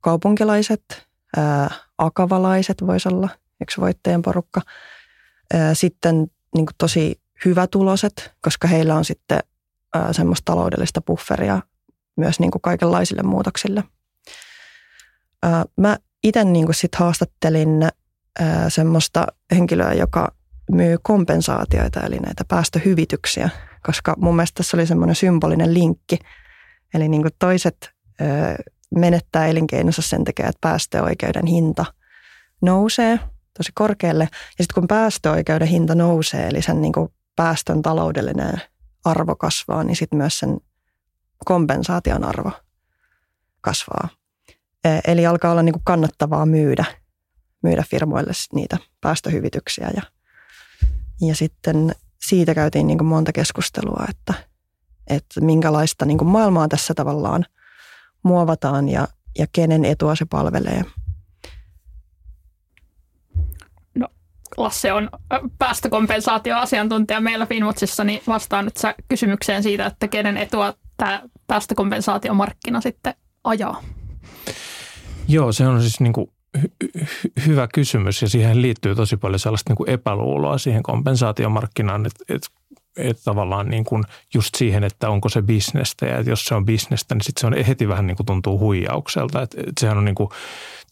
kaupunkilaiset, ää, akavalaiset voisi olla yksi voittajan porukka. Ää, sitten niin kuin tosi hyvätuloset, koska heillä on sitten ää, semmoista taloudellista bufferia myös niin kuin kaikenlaisille muutoksille. Ää, mä itse niin sit haastattelin ää, semmoista henkilöä, joka myy kompensaatioita, eli näitä päästöhyvityksiä, koska mun mielestä tässä oli semmoinen symbolinen linkki. Eli niin toiset ää, menettää elinkeinonsa sen takia, että päästöoikeuden hinta nousee tosi korkealle. Ja sitten kun päästöoikeuden hinta nousee, eli sen niin päästön taloudellinen arvo kasvaa, niin sitten myös sen kompensaation arvo kasvaa. E, eli alkaa olla niin kuin kannattavaa myydä, myydä firmoille niitä päästöhyvityksiä. Ja, ja sitten siitä käytiin niin kuin monta keskustelua, että, että minkälaista niin kuin maailmaa tässä tavallaan muovataan ja, ja kenen etua se palvelee – Lasse on päästökompensaatioasiantuntija meillä Finwatchissa, niin vastaan nyt sä kysymykseen siitä, että kenen etua tämä päästökompensaatiomarkkina sitten ajaa? Joo, se on siis niin kuin hy- hy- hyvä kysymys ja siihen liittyy tosi paljon sellaista niin kuin epäluuloa siihen kompensaatiomarkkinaan, että, että että tavallaan niin kuin just siihen, että onko se bisnestä ja että jos se on bisnestä, niin sitten se on heti vähän niin kuin tuntuu huijaukselta. Että, että sehän on niin kuin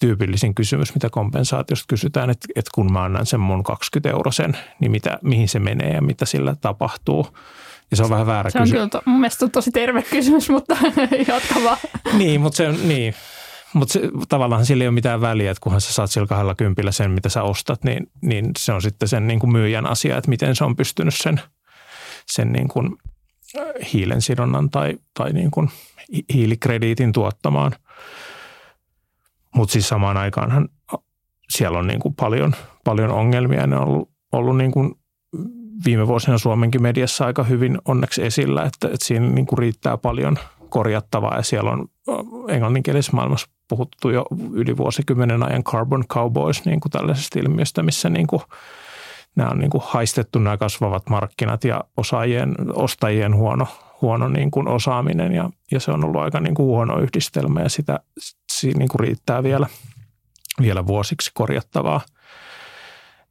tyypillisin kysymys, mitä kompensaatiosta kysytään, että, että kun mä annan sen mun 20 eurosen, niin mitä, mihin se menee ja mitä sillä tapahtuu. Ja se on vähän väärä kysymys. Se on kyllä mun mielestä tosi terve kysymys, mutta jatka vaan. niin, mutta se on, niin. Mutta tavallaan sillä ei ole mitään väliä, että kunhan sä saat sillä kahdella kympillä sen, mitä sä ostat, niin, niin se on sitten sen niin kuin myyjän asia, että miten se on pystynyt sen, sen niin kuin hiilensidonnan tai, tai niin kuin hiilikrediitin tuottamaan. Mutta siis samaan aikaanhan siellä on niin kuin paljon, paljon ongelmia. Ne on ollut, ollut niin kuin viime vuosina Suomenkin mediassa aika hyvin onneksi esillä, että, että siinä niin kuin riittää paljon korjattavaa ja siellä on englanninkielisessä maailmassa puhuttu jo yli vuosikymmenen ajan carbon cowboys niin kuin tällaisesta ilmiöstä, missä niin kuin nämä on niin kuin haistettu nämä kasvavat markkinat ja osaajien, ostajien huono, huono niin kuin osaaminen ja, ja se on ollut aika niin kuin huono yhdistelmä ja sitä niin kuin riittää vielä, vielä vuosiksi korjattavaa.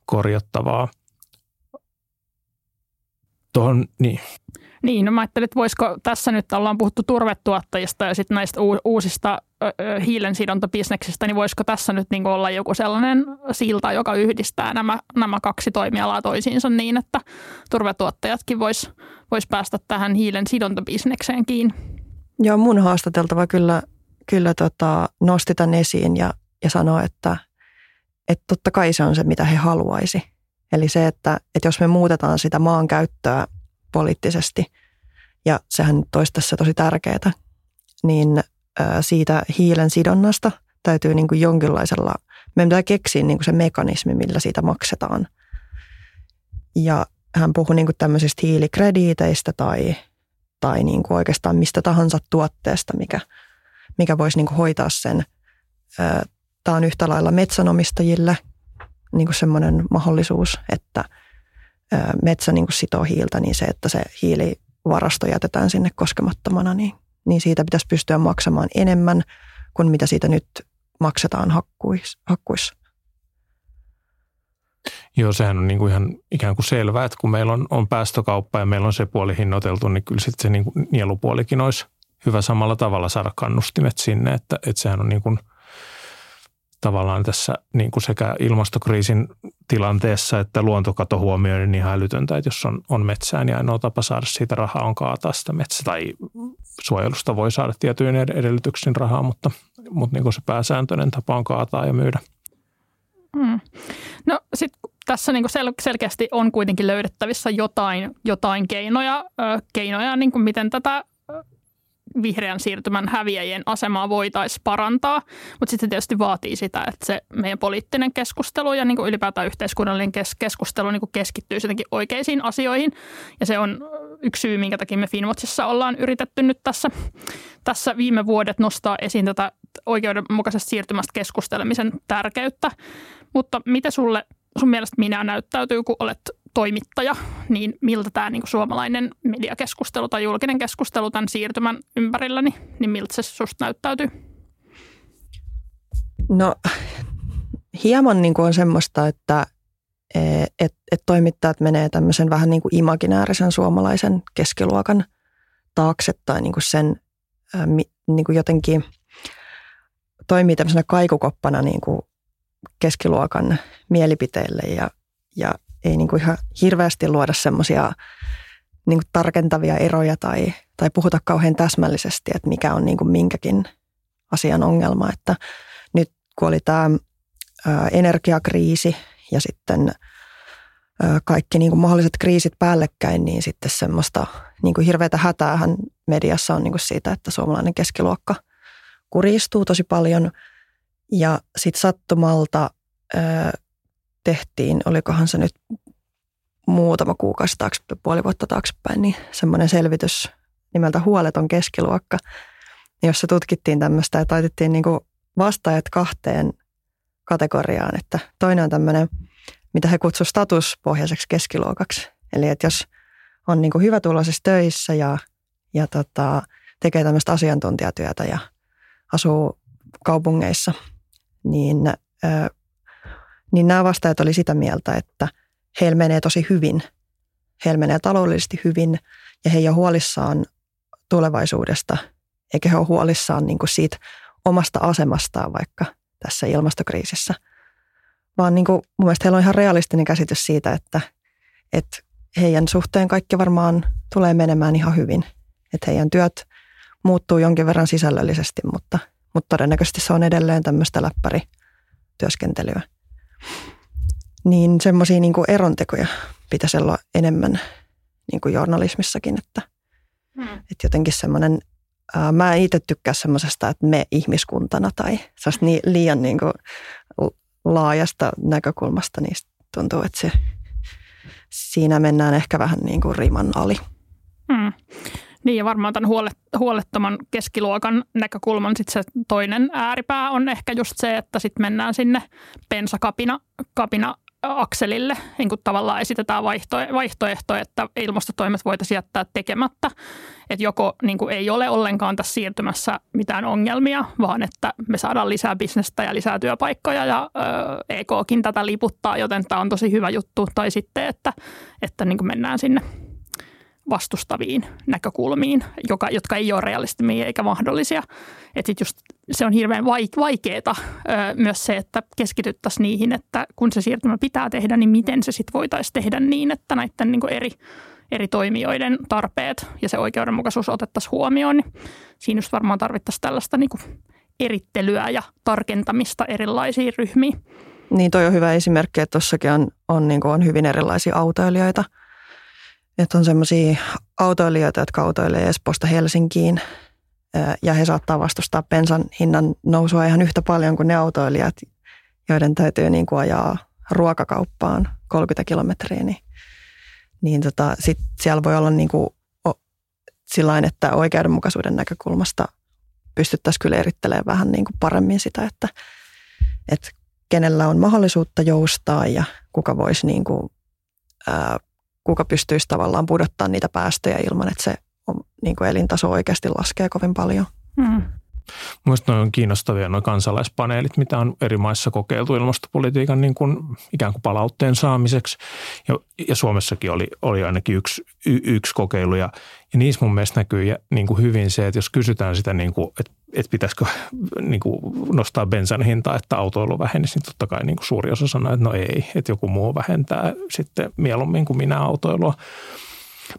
korjattavaa. Tuohon, niin. Niin, no mä ajattelin, että voisiko tässä nyt ollaan puhuttu turvetuottajista ja sitten näistä uusista hiilensidontabisneksistä, niin voisiko tässä nyt niin olla joku sellainen silta, joka yhdistää nämä, nämä kaksi toimialaa toisiinsa niin, että turvetuottajatkin vois, vois päästä tähän hiilen sidontabisnekseen kiinni? Joo, mun haastateltava kyllä, kyllä tota, nosti tämän esiin ja, ja sanoi, että, että totta kai se on se, mitä he haluaisi. Eli se, että, että jos me muutetaan sitä maankäyttöä poliittisesti, ja sehän olisi tässä tosi tärkeää, niin siitä hiilen sidonnasta täytyy niin kuin jonkinlaisella, meidän pitää keksiä niin kuin se mekanismi, millä siitä maksetaan. Ja hän puhui niin kuin tämmöisistä hiilikrediiteistä tai, tai niin kuin oikeastaan mistä tahansa tuotteesta, mikä, mikä voisi niin kuin hoitaa sen. Tämä on yhtä lailla metsänomistajille niin kuin semmoinen mahdollisuus, että metsä niin kuin sitoo hiiltä, niin se, että se hiilivarasto jätetään sinne koskemattomana, niin niin siitä pitäisi pystyä maksamaan enemmän kuin mitä siitä nyt maksetaan hakkuissa. Joo, sehän on niin kuin ihan ikään kuin selvää, että kun meillä on, on päästökauppa ja meillä on se puoli hinnoiteltu, niin kyllä sitten se niin kuin nielupuolikin olisi hyvä samalla tavalla saada kannustimet sinne, että, että sehän on niin kuin – tavallaan tässä niin kuin sekä ilmastokriisin tilanteessa että luontokato huomioiden niin ihan älytöntä, että jos on, on metsää, niin ainoa tapa saada siitä rahaa on kaataa sitä metsää. Tai suojelusta voi saada tietyin edellytyksin rahaa, mutta, mutta niin se pääsääntöinen tapa on kaataa ja myydä. Hmm. No sitten tässä niin sel- selkeästi on kuitenkin löydettävissä jotain, jotain keinoja, ö, keinoja niin kuin miten tätä vihreän siirtymän häviäjien asemaa voitaisiin parantaa, mutta sitten se tietysti vaatii sitä, että se meidän poliittinen keskustelu ja niin kuin ylipäätään yhteiskunnallinen kes- keskustelu niin kuin keskittyy jotenkin oikeisiin asioihin. Ja se on yksi syy, minkä takia me Finwatchissa ollaan yritetty nyt tässä, tässä viime vuodet nostaa esiin tätä oikeudenmukaisesta siirtymästä keskustelemisen tärkeyttä. Mutta mitä sulle sun mielestä minä näyttäytyy, kun olet toimittaja, niin miltä tämä niin suomalainen mediakeskustelu tai julkinen keskustelu tämän siirtymän ympärillä, niin, niin miltä se susta näyttäytyy? No hieman niin kuin on semmoista, että et, et toimittajat menee tämmöisen vähän niin kuin imaginäärisen suomalaisen keskiluokan taakse tai niin kuin sen niin kuin jotenkin toimii tämmöisenä kaikukoppana niin kuin keskiluokan mielipiteille ja, ja ei niin kuin ihan hirveästi luoda semmoisia niin tarkentavia eroja tai, tai puhuta kauhean täsmällisesti, että mikä on niin kuin minkäkin asian ongelma. Että nyt kun oli tämä energiakriisi ja sitten kaikki niin kuin mahdolliset kriisit päällekkäin, niin sitten semmoista niin kuin hirveätä hätäähän mediassa on niin kuin siitä, että suomalainen keskiluokka kuristuu tosi paljon. Ja sitten sattumalta tehtiin, olikohan se nyt muutama kuukausi taakse, puoli vuotta taaksepäin, niin semmoinen selvitys nimeltä Huoleton keskiluokka, jossa tutkittiin tämmöistä ja taitettiin niin vastaajat kahteen kategoriaan, että toinen on tämmöinen, mitä he kutsuivat statuspohjaiseksi keskiluokaksi. Eli että jos on niin hyvä tuloisessa töissä ja, ja tota, tekee tämmöistä asiantuntijatyötä ja asuu kaupungeissa, niin niin nämä vastaajat oli sitä mieltä, että heillä menee tosi hyvin. Heillä menee taloudellisesti hyvin ja he ei ole huolissaan tulevaisuudesta, eikä he ole huolissaan niin kuin siitä omasta asemastaan vaikka tässä ilmastokriisissä. Vaan niin kuin, mun mielestä heillä on ihan realistinen käsitys siitä, että, että heidän suhteen kaikki varmaan tulee menemään ihan hyvin. Että heidän työt muuttuu jonkin verran sisällöllisesti, mutta, mutta todennäköisesti se on edelleen tämmöistä läppärityöskentelyä niin semmoisia niin erontekoja pitäisi olla enemmän niin kuin journalismissakin, että, hmm. että jotenkin semmoinen ää, mä en itse tykkää semmoisesta, että me ihmiskuntana tai niin liian niin kuin laajasta näkökulmasta, niin tuntuu, että se, siinä mennään ehkä vähän niin kuin riman ali. Hmm. Niin ja varmaan tämän huolettoman keskiluokan näkökulman sit se toinen ääripää on ehkä just se, että sitten mennään sinne pensakapina kapina akselille, niin kuin tavallaan esitetään vaihto, vaihtoehto, että ilmastotoimet voitaisiin jättää tekemättä. Että joko niin kuin ei ole ollenkaan tässä siirtymässä mitään ongelmia, vaan että me saadaan lisää bisnestä ja lisää työpaikkoja ja ö, EKkin tätä liputtaa, joten tämä on tosi hyvä juttu. Tai sitten, että, että niin kuin mennään sinne vastustaviin näkökulmiin, joka, jotka ei ole realistimia eikä mahdollisia. Että just se on hirveän vaikeaa myös se, että keskityttäisiin niihin, että kun se siirtymä pitää tehdä, niin miten se sitten voitaisiin tehdä niin, että näiden niin eri, eri toimijoiden tarpeet ja se oikeudenmukaisuus otettaisiin huomioon. Niin siinä just varmaan tarvittaisiin tällaista niin erittelyä ja tarkentamista erilaisiin ryhmiin. Niin toi on hyvä esimerkki, että tuossakin on, on, niin on hyvin erilaisia autoilijoita – että on semmoisia autoilijoita, jotka autoilee Espoosta Helsinkiin ja he saattaa vastustaa bensan hinnan nousua ihan yhtä paljon kuin ne autoilijat, joiden täytyy niin kuin ajaa ruokakauppaan 30 kilometriä, niin, niin tota, sit siellä voi olla niin kuin, että oikeudenmukaisuuden näkökulmasta pystyttäisiin kyllä erittelemään vähän niin kuin paremmin sitä, että, että kenellä on mahdollisuutta joustaa ja kuka voisi niin kuin, ää, kuka pystyisi tavallaan pudottaa niitä päästöjä ilman, että se on, niin kuin elintaso oikeasti laskee kovin paljon. Mm. Mielestäni on kiinnostavia nuo kansalaispaneelit, mitä on eri maissa kokeiltu ilmastopolitiikan niin kuin ikään kuin palautteen saamiseksi. Ja, ja Suomessakin oli, oli ainakin yksi, y, yksi kokeilu ja, ja niissä mun mielestä näkyy ja, niin kuin hyvin se, että jos kysytään sitä, niin kuin, että, että pitäisikö niin kuin nostaa bensan hintaa, että autoilu vähenisi, niin totta kai niin kuin suuri osa sanoo, että no ei, että joku muu vähentää sitten mieluummin kuin minä autoilua.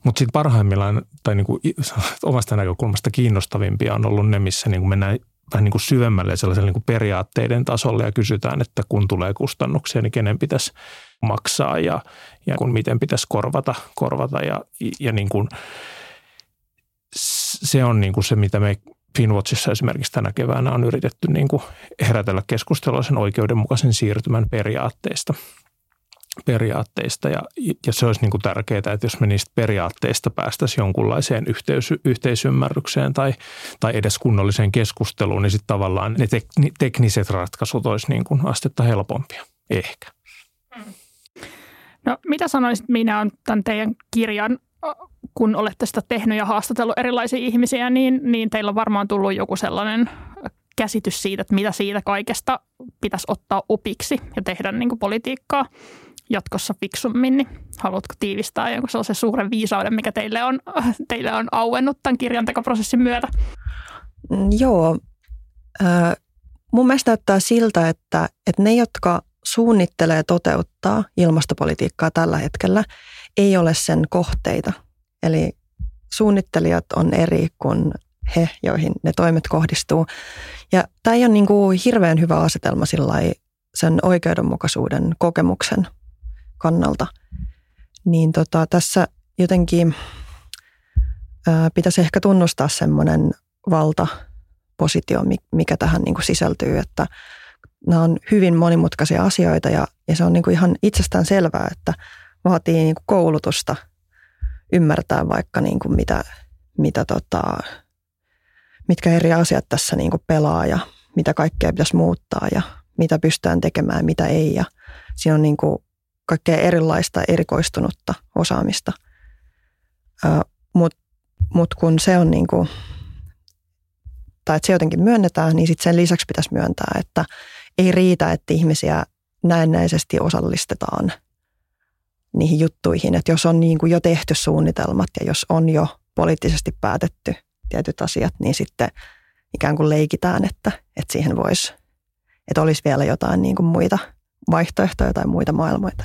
Mutta sitten parhaimmillaan tai niinku omasta näkökulmasta kiinnostavimpia on ollut ne, missä niinku mennään vähän niin kuin syvemmälle sellaiselle niin kuin periaatteiden tasolle ja kysytään, että kun tulee kustannuksia, niin kenen pitäisi maksaa ja, ja kun miten pitäisi korvata, korvata ja, ja niin kuin, se on niin kuin se, mitä me Finwatchissa esimerkiksi tänä keväänä on yritetty niin kuin herätellä keskustelua sen oikeudenmukaisen siirtymän periaatteista – periaatteista ja, ja se olisi niin kuin tärkeää, että jos me niistä periaatteista päästäisiin jonkunlaiseen yhteys, yhteisymmärrykseen tai, tai edes kunnolliseen keskusteluun, niin sitten tavallaan ne tek, tekniset ratkaisut olisi niin kuin astetta helpompia, ehkä. No mitä sanoisit, minä on tämän teidän kirjan, kun olette sitä tehnyt ja haastatellut erilaisia ihmisiä, niin, niin teillä on varmaan tullut joku sellainen käsitys siitä, että mitä siitä kaikesta pitäisi ottaa opiksi ja tehdä niin kuin politiikkaa jatkossa fiksummin, niin haluatko tiivistää jonkun sellaisen suuren viisauden, mikä teille on, teille on auennut tämän kirjantekoprosessin myötä? Mm, joo. Äh, mun mielestä näyttää siltä, että, että ne, jotka suunnittelee toteuttaa ilmastopolitiikkaa tällä hetkellä, ei ole sen kohteita. Eli suunnittelijat on eri kuin he, joihin ne toimet kohdistuu. Ja tämä ei ole niin kuin hirveän hyvä asetelma sen oikeudenmukaisuuden kokemuksen kannalta. Niin tota, tässä jotenkin ää, pitäisi ehkä tunnustaa semmoinen valtapositio, mikä tähän niin kuin sisältyy, että nämä on hyvin monimutkaisia asioita ja, ja se on niin kuin ihan itsestään selvää, että vaatii niin kuin koulutusta ymmärtää vaikka niin kuin mitä, mitä tota, mitkä eri asiat tässä niin kuin pelaa ja mitä kaikkea pitäisi muuttaa ja mitä pystytään tekemään, mitä ei. Ja siinä on niin kuin kaikkea erilaista erikoistunutta osaamista. Mutta mut kun se on niin kuin, tai että se jotenkin myönnetään, niin sitten sen lisäksi pitäisi myöntää, että ei riitä, että ihmisiä näennäisesti osallistetaan niihin juttuihin. Että jos on niin kuin jo tehty suunnitelmat ja jos on jo poliittisesti päätetty tietyt asiat, niin sitten ikään kuin leikitään, että, että siihen voisi, että olisi vielä jotain niin kuin muita vaihtoehtoja tai muita maailmoita.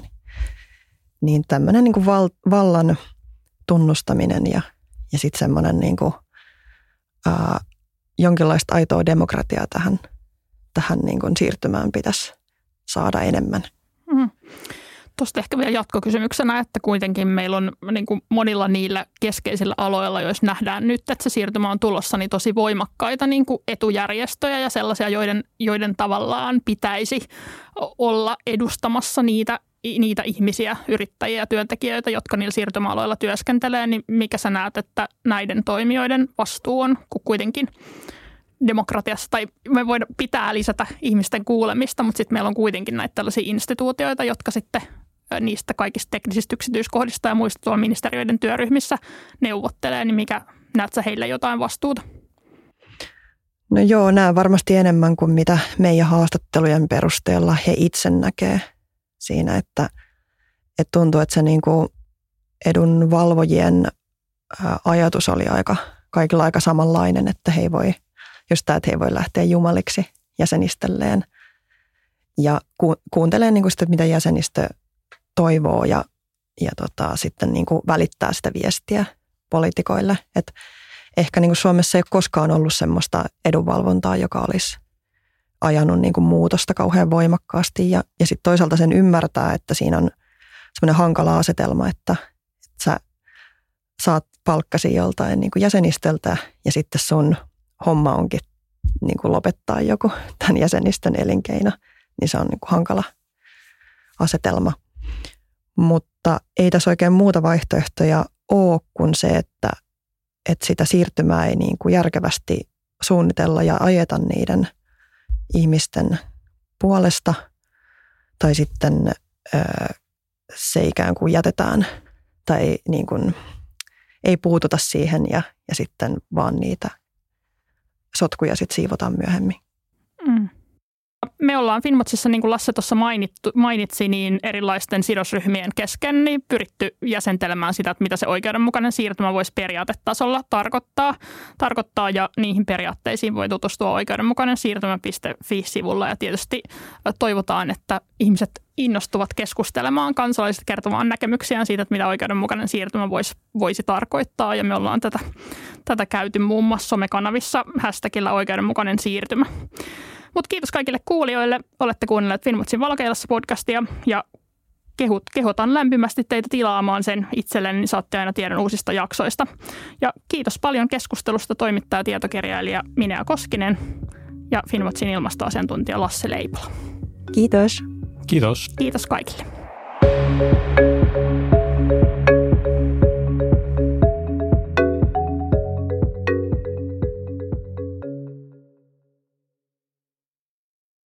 Niin tämmöinen niin kuin val, vallan tunnustaminen ja, ja sitten semmoinen niin kuin, ää, jonkinlaista aitoa demokratiaa tähän, tähän niin kuin siirtymään pitäisi saada enemmän. Mm. Tuosta ehkä vielä jatkokysymyksenä, että kuitenkin meillä on niin kuin monilla niillä keskeisillä aloilla, jos nähdään nyt, että se siirtymä on tulossa, niin tosi voimakkaita niin kuin etujärjestöjä ja sellaisia, joiden, joiden tavallaan pitäisi olla edustamassa niitä niitä ihmisiä, yrittäjiä ja työntekijöitä, jotka niillä siirtymäaloilla työskentelee, niin mikä sä näet, että näiden toimijoiden vastuu on, kun kuitenkin demokratiassa, tai me voidaan pitää lisätä ihmisten kuulemista, mutta sitten meillä on kuitenkin näitä tällaisia instituutioita, jotka sitten niistä kaikista teknisistä yksityiskohdista ja muista tuolla ministeriöiden työryhmissä neuvottelee, niin mikä näet sä heille jotain vastuuta? No joo, nämä varmasti enemmän kuin mitä meidän haastattelujen perusteella he itse näkee siinä, että, että tuntuu, että se niin kuin edun valvojien ajatus oli aika, kaikilla aika samanlainen, että he ei voi, just että he voi lähteä jumaliksi jäsenistelleen ja ku, kuuntelee niin kuin sitä, mitä jäsenistö toivoo ja, ja tota, sitten niin kuin välittää sitä viestiä poliitikoille. Et ehkä niin kuin Suomessa ei ole koskaan ollut semmoista edunvalvontaa, joka olisi ajanut niin kuin muutosta kauhean voimakkaasti ja, ja sitten toisaalta sen ymmärtää, että siinä on semmoinen hankala asetelma, että, että sä saat palkkasi joltain niin kuin jäsenistöltä ja sitten sun homma onkin niin kuin lopettaa joku tämän jäsenistön elinkeino, niin se on niin kuin hankala asetelma. Mutta ei tässä oikein muuta vaihtoehtoja ole kuin se, että, että sitä siirtymää ei niin kuin järkevästi suunnitella ja ajeta niiden – ihmisten puolesta tai sitten se ikään kuin jätetään tai niin kuin ei puututa siihen ja, ja sitten vaan niitä sotkuja sitten siivotaan myöhemmin. Me ollaan Finmotsissa, niin kuin Lasse tuossa mainitsi, niin erilaisten sidosryhmien kesken niin pyritty jäsentelemään sitä, että mitä se oikeudenmukainen siirtymä voisi periaatetasolla tarkoittaa. tarkoittaa ja niihin periaatteisiin voi tutustua oikeudenmukainen siirtymä.fi-sivulla ja tietysti toivotaan, että ihmiset innostuvat keskustelemaan kansalaiset kertomaan näkemyksiään siitä, että mitä oikeudenmukainen siirtymä voisi, voisi tarkoittaa. Ja me ollaan tätä, tätä käyty muun muassa somekanavissa hashtagillä oikeudenmukainen siirtymä. Mutta kiitos kaikille kuulijoille. Olette kuunnelleet Finmutsin valokeilassa podcastia ja kehut, kehotan lämpimästi teitä tilaamaan sen itselleni, niin saatte aina tiedon uusista jaksoista. Ja kiitos paljon keskustelusta toimittaja tietokirjailija Minea Koskinen ja Finwatchin ilmastoasiantuntija Lasse Leipola. Kiitos. Kiitos. Kiitos kaikille.